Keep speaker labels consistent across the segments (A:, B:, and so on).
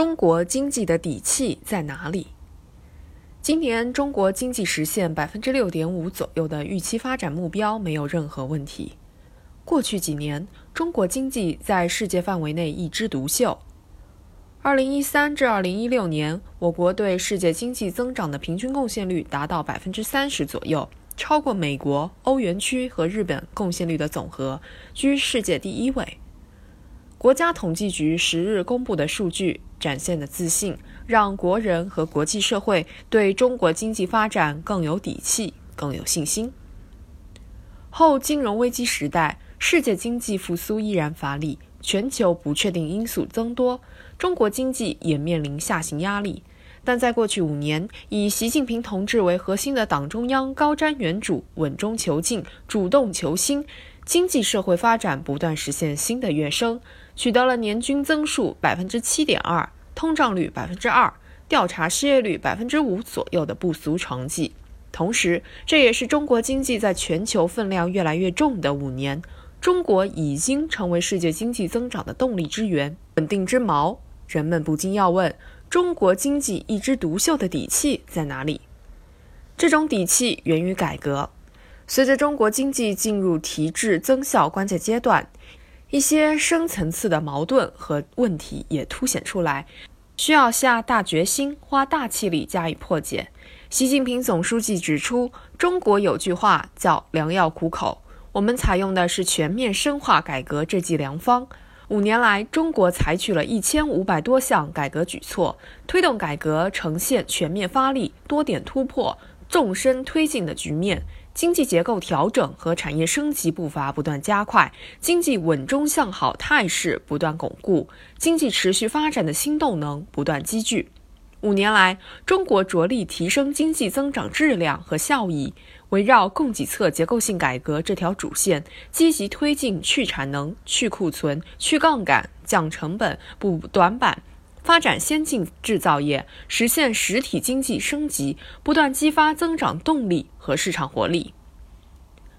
A: 中国经济的底气在哪里？今年中国经济实现百分之六点五左右的预期发展目标没有任何问题。过去几年，中国经济在世界范围内一枝独秀。二零一三至二零一六年，我国对世界经济增长的平均贡献率达到百分之三十左右，超过美国、欧元区和日本贡献率的总和，居世界第一位。国家统计局十日公布的数据展现的自信，让国人和国际社会对中国经济发展更有底气、更有信心。后金融危机时代，世界经济复苏依然乏力，全球不确定因素增多，中国经济也面临下行压力。但在过去五年，以习近平同志为核心的党中央高瞻远瞩、稳中求进、主动求新。经济社会发展不断实现新的跃升，取得了年均增速百分之七点二、通胀率百分之二、调查失业率百分之五左右的不俗成绩。同时，这也是中国经济在全球分量越来越重的五年。中国已经成为世界经济增长的动力之源、稳定之锚。人们不禁要问：中国经济一枝独秀的底气在哪里？这种底气源于改革。随着中国经济进入提质增效关键阶段，一些深层次的矛盾和问题也凸显出来，需要下大决心、花大气力加以破解。习近平总书记指出，中国有句话叫“良药苦口”，我们采用的是全面深化改革这剂良方。五年来，中国采取了一千五百多项改革举措，推动改革呈现全面发力、多点突破、纵深推进的局面。经济结构调整和产业升级步伐不断加快，经济稳中向好态势不断巩固，经济持续发展的新动能不断积聚。五年来，中国着力提升经济增长质量和效益，围绕供给侧结构性改革这条主线，积极推进去产能、去库存、去杠杆、降成本、补短板。发展先进制造业，实现实体经济升级，不断激发增长动力和市场活力。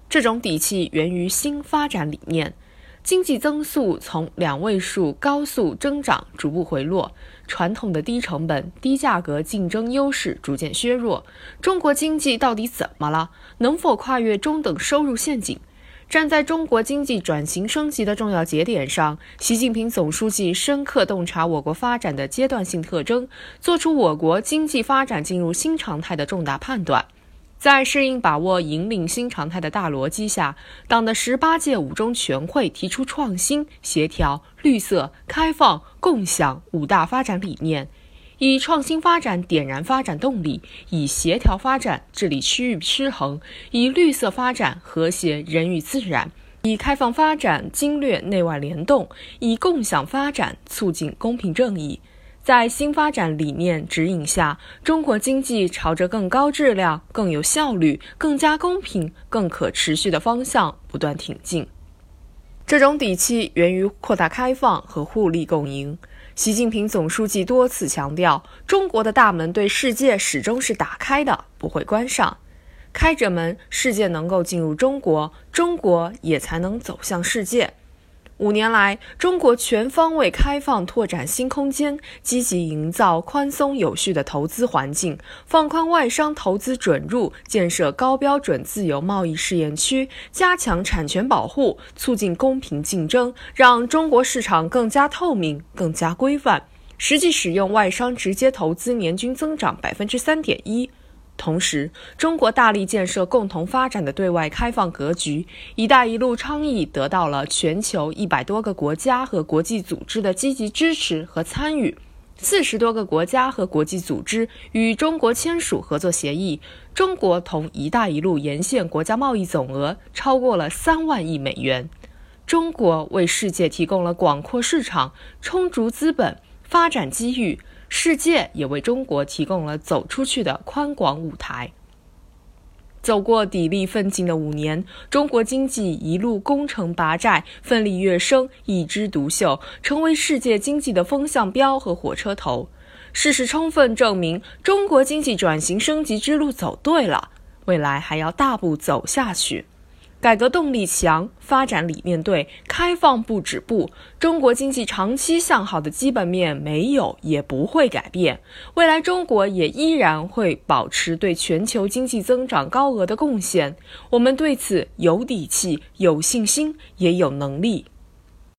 A: 这种底气源于新发展理念，经济增速从两位数高速增长逐步回落，传统的低成本、低价格竞争优势逐渐削弱。中国经济到底怎么了？能否跨越中等收入陷阱？站在中国经济转型升级的重要节点上，习近平总书记深刻洞察我国发展的阶段性特征，作出我国经济发展进入新常态的重大判断。在适应把握引领新常态的大逻辑下，党的十八届五中全会提出创新、协调、绿色、开放、共享五大发展理念。以创新发展点燃发展动力，以协调发展治理区域失衡，以绿色发展和谐人与自然，以开放发展经略内外联动，以共享发展促进公平正义。在新发展理念指引下，中国经济朝着更高质量、更有效率、更加公平、更可持续的方向不断挺进。这种底气源于扩大开放和互利共赢。习近平总书记多次强调，中国的大门对世界始终是打开的，不会关上。开着门，世界能够进入中国，中国也才能走向世界。五年来，中国全方位开放拓展新空间，积极营造宽松有序的投资环境，放宽外商投资准入，建设高标准自由贸易试验区，加强产权保护，促进公平竞争，让中国市场更加透明、更加规范。实际使用外商直接投资年均增长百分之三点一。同时，中国大力建设共同发展的对外开放格局，“一带一路”倡议得到了全球一百多个国家和国际组织的积极支持和参与。四十多个国家和国际组织与中国签署合作协议，中国同“一带一路”沿线国家贸易总额超过了三万亿美元。中国为世界提供了广阔市场、充足资本、发展机遇。世界也为中国提供了走出去的宽广舞台。走过砥砺奋进的五年，中国经济一路攻城拔寨，奋力跃升，一枝独秀，成为世界经济的风向标和火车头。事实充分证明，中国经济转型升级之路走对了，未来还要大步走下去。改革动力强，发展理念对，开放不止步，中国经济长期向好的基本面没有也不会改变。未来中国也依然会保持对全球经济增长高额的贡献。我们对此有底气、有信心，也有能力。